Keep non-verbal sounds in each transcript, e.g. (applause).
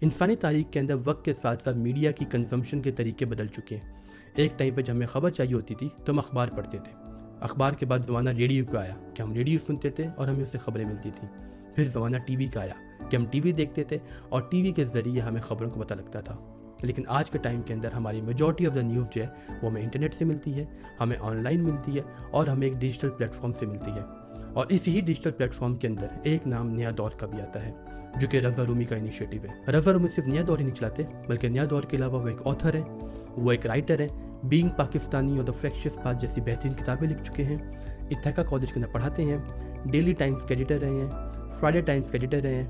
انسانی تاریخ کے اندر وقت کے ساتھ ساتھ میڈیا کی کنزمپشن کے طریقے بدل چکے ہیں۔ ایک ٹائم پہ جب ہمیں خبر چاہیے ہوتی تھی تو ہم اخبار پڑھتے تھے۔ اخبار کے بعد زمانہ ریڈیو کا آیا کہ ہم ریڈیو سنتے تھے اور ہمیں اس سے خبریں ملتی تھیں۔ پھر زمانہ ٹی وی کا آیا کہ ہم ٹی وی دیکھتے تھے اور ٹی وی کے ذریعے ہمیں خبروں کو پتہ لگتا تھا۔ لیکن آج کے ٹائم کے اندر ہماری میجورٹی آف دا نیوز جو ہے وہ ہمیں انٹرنیٹ سے ملتی ہے، ہمیں آن لائن ملتی ہے اور ہمیں ایک ڈیجیٹل پلیٹفارم سے ملتی ہے۔ اور اسی ہی ڈیجیٹل پلیٹفارم کے اندر ایک نام نیا دور کا بھی آتا ہے۔ جو کہ رضا رومی کا انیشیٹو ہے۔ رضا رومی صرف نیا دور ہی نہیں چلاتے، بلکہ نیا دور کے علاوہ وہ ایک آتھر ہے، وہ ایک رائٹر ہے بینگ پاکستانی اور دا فریکشس پاس جیسی بہترین کتابیں لکھ چکے ہیں۔ اتحکا کالج کے اندر پڑھاتے ہیں ڈیلی ٹائمس کے ایڈیٹر رہے ہیں فرائیڈے ٹائمس کے ایڈیٹر رہے ہیں۔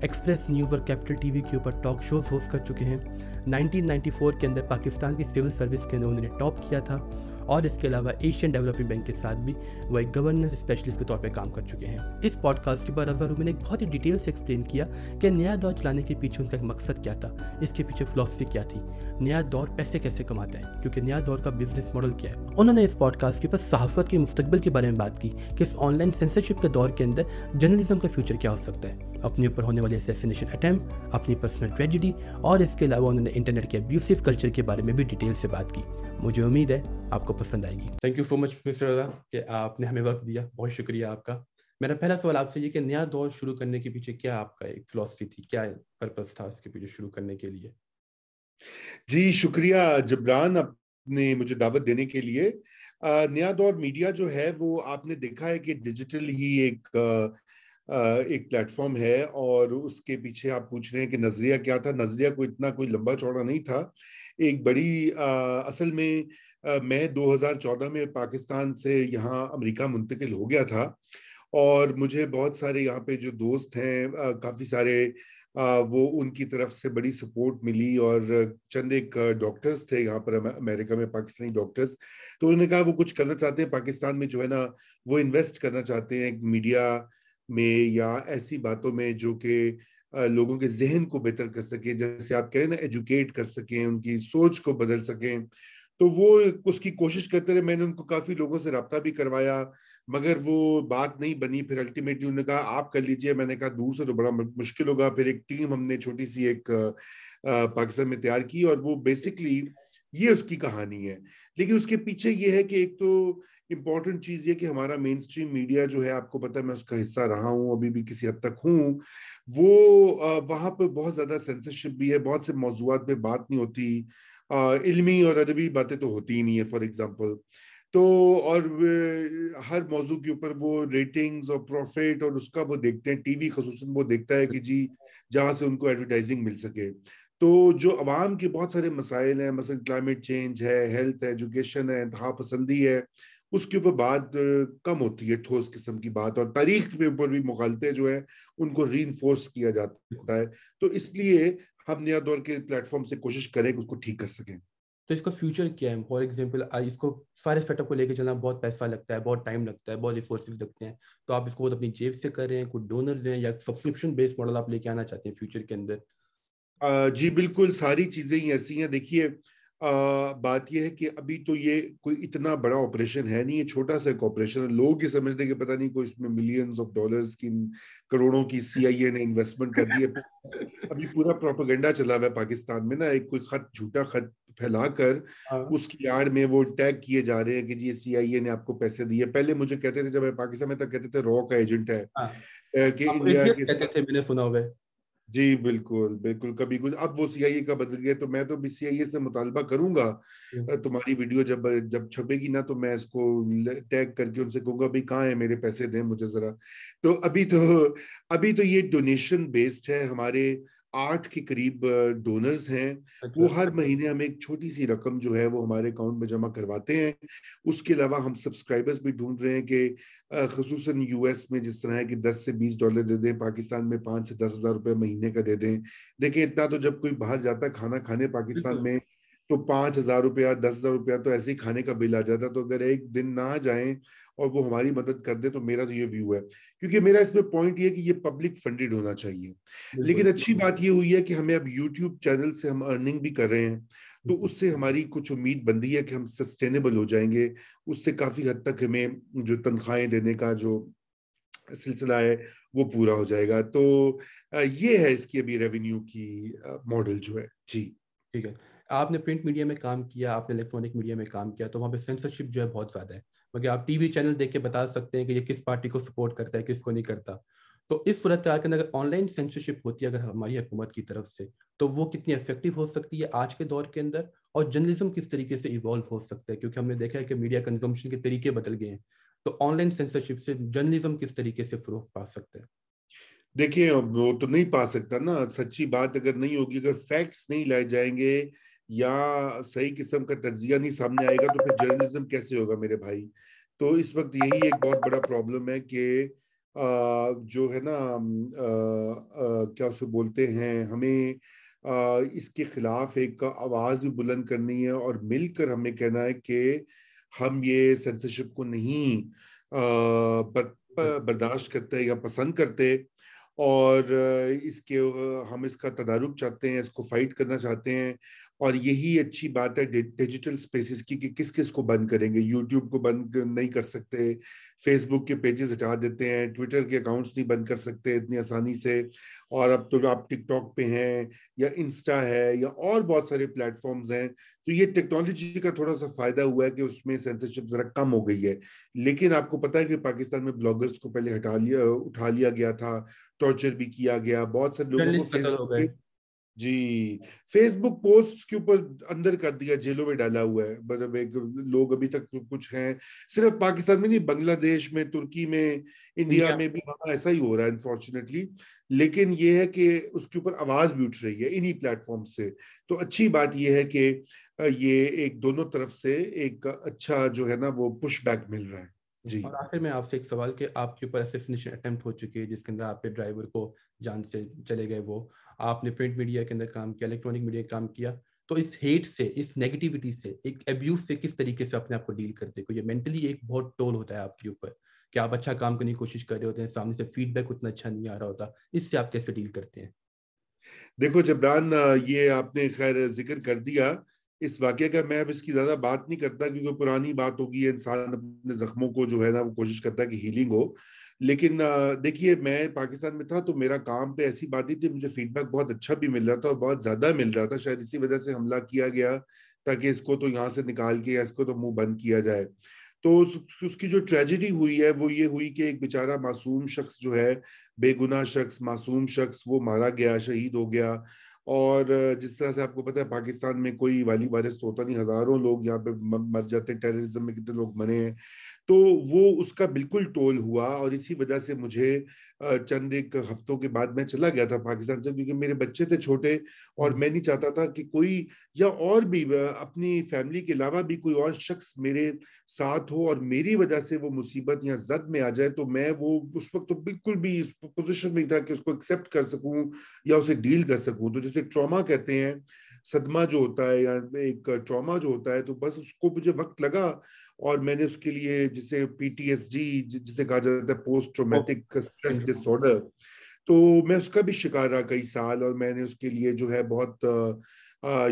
ایکسپریس نیوز اور کیپٹل ٹی وی کے اوپر ٹاک شوز ہوسٹ کر چکے ہیں۔ نائنٹین نائنٹی فور کے اندر پاکستان کی سول سروس کے اندر انہوں نے ٹاپ کیا تھا۔ اور اس کے علاوہ ایشین ڈیولپمنٹ بینک کے ساتھ بھی وہ ایک گورننس اسپیشلسٹ کے طور پہ کام کر چکے ہیں۔ اس پوڈ کاسٹ کے بعد اظہر نے ایک بہت ہی ڈیٹیل سے ایکسپلین کیا کہ نیا دور چلانے کے پیچھے ان کا ایک مقصد کیا تھا، اس کے پیچھے فلاسفی کیا تھی۔ نیا دور پیسے کیسے کماتا ہے؟ کیونکہ نیا دور کا بزنس ماڈل کیا ہے۔ انہوں نے اس پوڈ کاسٹ کے اوپر صحافت کے مستقبل کے بارے میں بات کی کہ اس آن لائن سینسرشپ کے دور کے اندر جرنلزم کا فیوچر کیا ہو سکتا ہے۔ اپنے اوپر ہونے والے اسیسنیشن اٹیمپ اپنی پرسنل ٹریجڈی اور اس کے علاوہ انہوں نے انٹرنیٹ کے ابیوسو کلچر کے بارے میں بھی ڈیٹیل سے بات کی۔ مجھے امید ہے آپ کو پسند آئے گی۔ Thank you so much mister Raza کہ آپ نے ہمیں وقت دیا۔ بہت شکریہ آپ کا۔ میرا پہلا سوال آپ سے یہ کہ نیا دور شروع کرنے کے پیچھے کیا آپ کا ایک فلاسفی تھی؟ کیا پرپز تھا اس کے پیچھے شروع کرنے کے لیے؟ جی شکریہ جبران۔ اپنے مجھے دعوت دینے کے لیے نیا دور میڈیا جو ہے، وہ آپ نے دیکھا ہے کہ ڈیجیٹل ہی ایک ایک پلیٹ فارم ہے اور اس کے پیچھے آپ پوچھ رہے ہیں کہ نظریہ کیا تھا؟ نظریہ کو اتنا کوئی لمبا چوڑا نہیں تھا۔ ایک بڑی اصل میں میں دو ہزار چودہ میں پاکستان سے یہاں امریکہ منتقل ہو گیا تھا اور مجھے بہت سارے یہاں پہ جو دوست ہیں کافی سارے وہ ان کی طرف سے بڑی سپورٹ ملی اور چند ایک ڈاکٹرز تھے، یہاں پر امریکہ میں پاکستانی ڈاکٹرز تو انہوں نے کہا وہ کچھ کرنا چاہتے ہیں، پاکستان میں جو ہے نا وہ انویسٹ کرنا چاہتے ہیں میڈیا میں یا ایسی باتوں میں جو کہ لوگوں کے ذہن کو بہتر کر سکیں جیسے آپ کہہ رہے نا ایجوکیٹ کر سکیں، ان کی سوچ کو بدل سکیں۔ تو وہ اس کی کوشش کرتے رہے، میں نے ان کو کافی لوگوں سے رابطہ بھی کروایا۔ مگر وہ بات نہیں بنی، پھر الٹیمیٹلی انہوں نے کہا، آپ کر لیجیے، میں نے کہا دور سے تو بڑا مشکل ہوگا۔ پھر ایک ٹیم ہم نے چھوٹی سی ایک پاکستان میں تیار کی اور وہ بیسکلی یہ اس کی کہانی ہے۔ لیکن اس کے پیچھے یہ ہے کہ ایک تو امپورٹنٹ چیز یہ کہ ہمارا مین اسٹریم میڈیا جو ہے، آپ کو پتا ہے، میں اس کا حصہ رہا ہوں، ابھی بھی کسی حد تک ہوں۔ وہ وہاں پہ بہت زیادہ سینسرشپ بھی ہے، بہت سے موضوعات پہ بات نہیں ہوتی۔ علمی اور ادبی باتیں تو ہوتی ہی نہیں ہے فار ایگزامپل تو اور ہر موضوع کے اوپر وہ ریٹنگز اور پروفٹ اور اس کا وہ دیکھتے ہیں، ٹی وی خصوصاً وہ دیکھتا ہے کہ جی جہاں سے ان کو ایڈورٹائزنگ مل سکے۔ تو جو عوام کے بہت سارے مسائل ہیں، مثلا کلائمیٹ چینج ہے ہیلتھ ہے ایجوکیشن ہے انتہا پسندی ہے، اس کے اوپر بات کم ہوتی ہے، ٹھوس قسم کی بات۔ اور تاریخ کے اوپر بھی مغالطے جو ہیں، ان کو ری انفورس کیا جاتا ہے۔ تو اس لیے ہم نیا دور کے پلیٹ فارم سے کوشش کریں کہ اس کو ٹھیک کر سکیں۔ تو اس کا فیوچر کیا ہے؟ فار ایگزامپل اس کو سارے سیٹ اپ کو لے کے چلنا بہت پیسہ لگتا ہے بہت ٹائم لگتا ہے بہت ریسورسز لگتے ہیں۔ تو آپ اس کو اپنی جیب سے کر رہے ہیں کوئی ڈونرز ہیں یا سبسکرپشن بیس ماڈل آپ لے کے آنا چاہتے ہیں فیوچر کے اندر؟ جی بالکل ساری چیزیں ہی ایسی ہیں۔ دیکھیے بات یہ ہے کہ ابھی تو یہ کوئی اتنا بڑا آپریشن ہے نہیں یہ چھوٹا سا ایک آپریشن ہے۔ لوگ یہ سمجھتے کہ پتہ نہیں کوئی اس میں ملینز آف ڈالرز کی کروڑوں کی سی آئی اے نے انویسٹمنٹ کر دی ہے۔ (laughs) ابھی پورا پروپیگنڈا چلا ہوا ہے پاکستان میں نا ایک کوئی خط جھوٹا خط پھیلا کر ہاں۔ اس کی آڑ میں وہ ٹیگ کیے جا رہے ہیں کہ جی یہ سی آئی اے نے آپ کو پیسے دیے۔ پہلے مجھے کہتے تھے جب میں پاکستان میں تک کہتے تھے رو کا ایجنٹ ہے۔ ہاں۔ کہ انڈیا کے میں نے سنا ہوا ہے جی بالکل بالکل۔ کبھی کچھ۔ اب وہ سی آئی اے کا بدل گیا تو میں تو سی آئی اے سے مطالبہ کروں گا۔ تمہاری ویڈیو جب جب چھپے گی نا تو میں اس کو ٹیگ کر کے ان سے کہوں گا بھائی کہاں ہے؟ میرے پیسے دیں مجھے ذرا۔ تو ابھی تو ابھی تو یہ ڈونیشن بیسڈ ہے ہمارے آٹھ کے قریب ڈونرز ہیں۔ وہ اچھا۔ ہر مہینے ہم ایک چھوٹی سی رقم جو ہے وہ ہمارے اکاؤنٹ میں جمع کرواتے ہیں۔ اس کے علاوہ ہم سبسکرائبرز بھی ڈھونڈ رہے ہیں کہ خصوصاً یو ایس میں جس طرح ہے کہ دس سے بیس ڈالر دے دیں پاکستان میں پانچ سے دس ہزار روپے مہینے کا دے دیں۔ دیکھیں اتنا تو جب کوئی باہر جاتا ہے کھانا کھانے پاکستان میں تو پانچ ہزار روپیہ دس ہزار روپیہ تو ایسے ہی کھانے کا بل آ جاتا تو اگر ایک دن نہ جائیں اور وہ ہماری مدد کر دے تو میرا تو یہ ویو ہے۔ کیونکہ میرا اس میں پوائنٹ یہ کہ یہ پبلک فنڈیڈ ہونا چاہیے۔ لیکن اچھی بات یہ ہوئی ہے کہ ہمیں اب یوٹیوب چینل سے ہم ارننگ بھی کر رہے ہیں۔ تو اس سے ہماری کچھ امید بندی ہے کہ ہم سسٹینیبل ہو جائیں گے۔ اس سے کافی حد تک ہمیں جو تنخواہیں دینے کا جو سلسلہ ہے وہ پورا ہو جائے گا۔ تو یہ ہے اس کی ابھی ریونیو کی ماڈل جو ہے۔ جی۔ ٹھیک ہے۔ آپ نے پرنٹ میڈیا میں کام کیا آپ نے الیکٹرانک میڈیا میں کام کیا تو وہاں پہ سینسرشپ جو ہے بہت زیادہ ہے۔ مگر آپ ٹی وی چینل دیکھ کے بتا سکتے ہیں کہ یہ کس پارٹی کو سپورٹ کرتا ہے، کس کو نہیں کرتا۔ تو اس صورت حال کے اندر اگر آن لائن سینسرشپ ہوتی ہے، اگر ہماری حکومت کی طرف سے، تو وہ کتنی افیکٹو ہو سکتی ہے آج کے دور کے اندر؟ اور جرنلزم کس طریقے سے ایوالو ہو سکتا ہے؟ کیونکہ ہم نے دیکھا ہے کہ میڈیا کنزمپشن کے طریقے بدل گئے ہیں۔ تو آن لائن سینسرشپ سے جرنلزم کس طریقے سے فروغ پا سکتا ہے؟ دیکھیں وہ تو نہیں پا سکتا نا۔ سچی بات اگر نہیں ہوگی، اگر فیکٹس نہیں لائے جائیں گے یا صحیح قسم کا تجزیہ نہیں سامنے آئے گا تو پھر جرنلزم کیسے ہوگا میرے بھائی؟ تو اس وقت یہی ایک بہت بڑا پرابلم ہے کہ جو ہے نا کیا اسے بولتے ہیں ہمیں اس کے خلاف ایک آواز بھی بلند کرنی ہے اور مل کر ہمیں کہنا ہے کہ ہم یہ سینسرشپ کو نہیں برداشت کرتے یا پسند کرتے اور اس کے ہم اس کا تدارک چاہتے ہیں اس کو فائٹ کرنا چاہتے ہیں اور یہی اچھی بات ہے ڈیجیٹل سپیسز کی کہ کس کس کو بند کریں گے؟ یوٹیوب کو بند نہیں کر سکتے فیس بک کے پیجز ہٹا دیتے ہیں ٹویٹر کے اکاؤنٹس نہیں بند کر سکتے اتنی آسانی سے۔ اور اب تو آپ ٹک ٹاک پہ ہیں یا انسٹا ہے یا اور بہت سارے پلیٹ فارمز ہیں تو یہ ٹیکنالوجی کا تھوڑا سا فائدہ ہوا ہے کہ اس میں سینسرشپ ذرا کم ہو گئی ہے۔ لیکن آپ کو پتا ہے کہ پاکستان میں بلاگرز کو پہلے ہٹا لیا اٹھا لیا گیا تھا ٹارچر بھی کیا گیا بہت سارے لوگوں کو جی فیس بک پوسٹ کے اوپر اندر کر دیا جیلوں میں ڈالا ہوا ہے۔ مطلب ایک لوگ ابھی تک کچھ ہیں صرف پاکستان میں نہیں بنگلہ دیش میں ترکی میں انڈیا میں بھی وہاں ایسا ہی ہو رہا ہے انفارچونیٹلی لیکن یہ ہے کہ اس کے اوپر آواز بھی اٹھ رہی ہے انہی پلیٹ فارم سے۔ تو اچھی بات یہ ہے کہ یہ ایک دونوں طرف سے ایک اچھا جو ہے نا وہ پش بیک مل رہا ہے۔ جی۔ اور آخر میں آپ سے ایک سوال کہ آپ کے اوپر اسیسنیشن اٹیمپٹ ہو چکی ہے جس کے اندر آپ کے ڈرائیور کو جان چلے گئے وہ۔ آپ نے پرنٹ میڈیا کے اندر کام کیا الیکٹرانک میڈیا کام کیا۔ تو اس ہیٹ سے اس نیگیٹیوٹی سے ایک ابیوز سے کس طریقے سے اپنے آپ کو ڈیل کرتے کو یہ مینٹلی ایک بہت ٹول ہوتا ہے آپ کے اوپر۔ کہ آپ اچھا کام کرنے کی کوشش کر رہے ہوتے ہیں؟ سامنے سے فیڈ بیک اتنا اچھا نہیں آ رہا ہوتا۔ اس سے آپ کیسے ڈیل کرتے ہیں؟ دیکھو جبران یہ آپ نے خیر ذکر کر دیا۔ اس واقعے کا میں اب اس کی زیادہ بات نہیں کرتا کیونکہ پرانی بات ہوگی، انسان اپنے زخموں کو جو ہے نا وہ کوشش کرتا ہے کہ ہیلنگ ہو۔ لیکن دیکھیے، میں پاکستان میں تھا تو میرا کام پہ ایسی بات ہی تھی، مجھے فیڈ بیک بہت اچھا بھی مل رہا تھا اور بہت زیادہ مل رہا تھا۔ شاید اسی وجہ سے حملہ کیا گیا تاکہ اس کو تو یہاں سے نکال کے یا اس کو تو منہ بند کیا جائے۔ تو اس کی جو ٹریجڈی ہوئی ہے وہ یہ ہوئی کہ ایک بیچارہ معصوم شخص جو ہے، بے گناہ شخص، معصوم شخص وہ مارا گیا، شہید ہو گیا۔ اور جس طرح سے آپ کو پتا ہے، پاکستان میں کوئی والی وائرس تو ہوتا نہیں، ہزاروں لوگ یہاں پہ مر جاتے ہیں ٹیررزم میں کتنے لوگ مرے ہیں۔ تو وہ اس کا بالکل ٹول ہوا اور اسی وجہ سے مجھے چند ایک ہفتوں کے بعد میں چلا گیا تھا پاکستان سے کیونکہ میرے بچے تھے چھوٹے اور میں نہیں چاہتا تھا کہ کوئی یا اور بھی اپنی فیملی کے علاوہ بھی کوئی اور شخص میرے ساتھ ہو اور میری وجہ سے وہ مصیبت یا زد میں آ جائے تو میں وہ اس وقت تو بالکل بھی اس پوزیشن میں تھا کہ اس کو ایکسیپٹ کر سکوں یا اسے ڈیل کر سکوں۔ تو جیسے ٹراما کہتے ہیں صدمہ جو ہوتا ہے یا ایک ٹراما جو ہوتا ہے تو بس اس کو مجھے وقت لگا اور میں نے اس کے لیے جسے پی ٹی ایس جی جسے کہا جاتا ہے post traumatic stress disorder تو میں اس کا بھی شکار رہا کئی سال اور میں نے اس کے لیے جو ہے بہت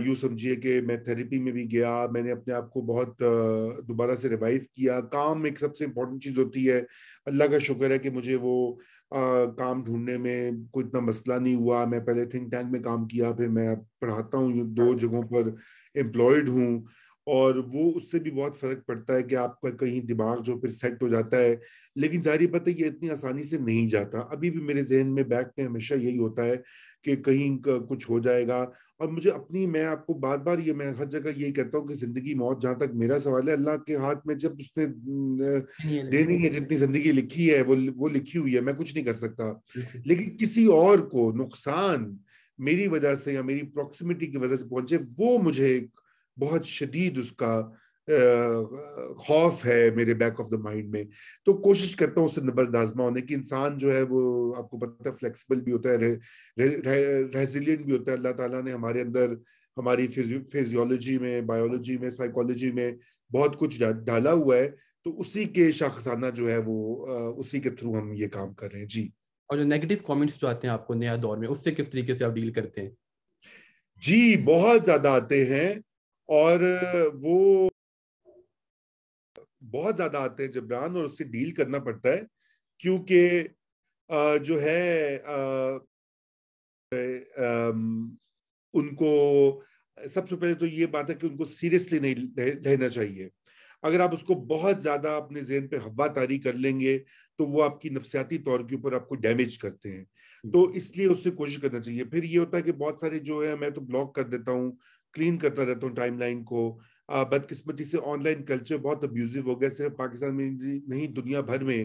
یوں سمجھیے کہ میں تھیریپی میں بھی گیا میں نے اپنے آپ کو بہت دوبارہ سے ریوائو کیا۔ کام ایک سب سے امپورٹنٹ چیز ہوتی ہے۔ اللہ کا شکر ہے کہ مجھے وہ کام ڈھونڈنے میں کوئی اتنا مسئلہ نہیں ہوا۔ میں پہلے تھنک ٹینک میں کام کیا پھر میں پڑھاتا ہوں۔ دو جگہوں پر امپلائڈ ہوں۔ اور وہ اس سے بھی بہت فرق پڑتا ہے کہ آپ کا کہیں دماغ جو پھر سیٹ ہو جاتا ہے۔ لیکن ظاہری پتہ یہ اتنی آسانی سے نہیں جاتا۔ ابھی بھی میرے ذہن میں بیک میں ہمیشہ یہی ہوتا ہے۔ کہ کہیں کچھ ہو جائے گا۔ اور مجھے اپنی میں آپ کو بار بار یہ میں ہر جگہ یہی کہتا ہوں کہ زندگی موت جہاں تک میرا سوال ہے اللہ کے ہاتھ میں جب اس نے دینی ہے جتنی زندگی لکھی ہے وہ لکھی ہوئی ہے میں کچھ نہیں کر سکتا۔ لیکن کسی اور کو نقصان میری وجہ سے یا میری پروکسیمیٹی کی وجہ سے پہنچے وہ مجھے بہت شدید اس کا خوف ہے میرے بیک آف دا مائنڈ میں۔ تو کوشش کرتا ہوں اس سے نبردازمہ ہونے کی۔ انسان جو ہے وہ آپ کو پتہ ہے فلیکسیبل بھی ہوتا ہے ریزیلینٹ بھی ہوتا ہے۔ اللہ تعالیٰ نے ہمارے اندر ہماری فیزیولوجی میں بایولوجی میں سائیکالوجی میں بہت کچھ ڈالا ہوا ہے۔ تو اسی کے شاخسانہ جو ہے وہ اسی کے تھرو ہم یہ کام کر رہے ہیں۔ جی۔ اور جو نیگیٹو کامنٹس جو آتے ہیں آپ کو نیا دور میں اس سے کس طریقے سے آپ ڈیل کرتے ہیں؟ جی بہت زیادہ آتے ہیں۔ اور وہ بہت زیادہ آتے ہیں جبران اور اس سے ڈیل کرنا پڑتا ہے، کیونکہ جو ہے ان کو سب سے پہلے تو یہ بات ہے کہ ان کو سیریسلی نہیں لینا چاہیے۔ اگر آپ اس کو بہت زیادہ اپنے ذہن پہ ہوا تاری کر لیں گے، تو وہ آپ کی نفسیاتی طور کے اوپر آپ کو ڈیمیج کرتے ہیں۔ تو اس لیے اس سے کوشش کرنا چاہیے۔ پھر یہ ہوتا ہے کہ بہت سارے جو ہے میں تو بلاک کر دیتا ہوں کلین کرتا رہتا ہوں ٹائم لائن کو بدقسمتی سے آن لائن کلچر بہت ابیوزو ہو گیا، صرف پاکستان میں نہیں دنیا بھر میں۔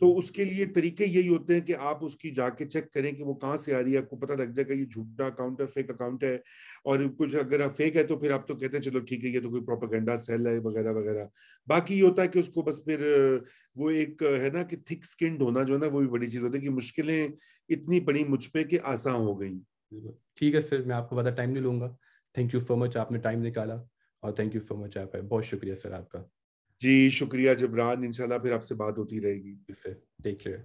تو اس کے لیے طریقے یہی ہوتے ہیں کہ آپ اس کی جا کے چیک کریں کہ وہ کہاں سے آ رہی ہے۔ آپ کو پتہ لگ جائے گا، یہ جھوٹا اکاؤنٹ ہے فیک اکاؤنٹ ہے۔ اور کچھ اگر فیک ہے تو پھر آپ تو کہتے ہیں، چلو ٹھیک ہے، یہ تو کوئی پروپیگنڈا سیل ہے، وغیرہ وغیرہ۔ باقی یہ ہوتا ہے کہ اس کو بس پھر، وہ ایک ہے نا کہ تھک سکنڈ ہونا جو ہے نا، وہ بھی بڑی چیز ہوتی ہے کہ مشکلیں اتنی پڑی مجھ پہ کہ آسان ہو گئیں۔ ٹھیک ہے، پھر میں آپ کو زیادہ ٹائم نہیں لوں گا۔ تھینک یو سو مچ آپ نے ٹائم نکالا اور تھینک یو سو مچ آپ بہت شکریہ سر آپ کا جی شکریہ جبران انشاءاللہ پھر آپ سے بات ہوتی رہے گی ٹیک کیئر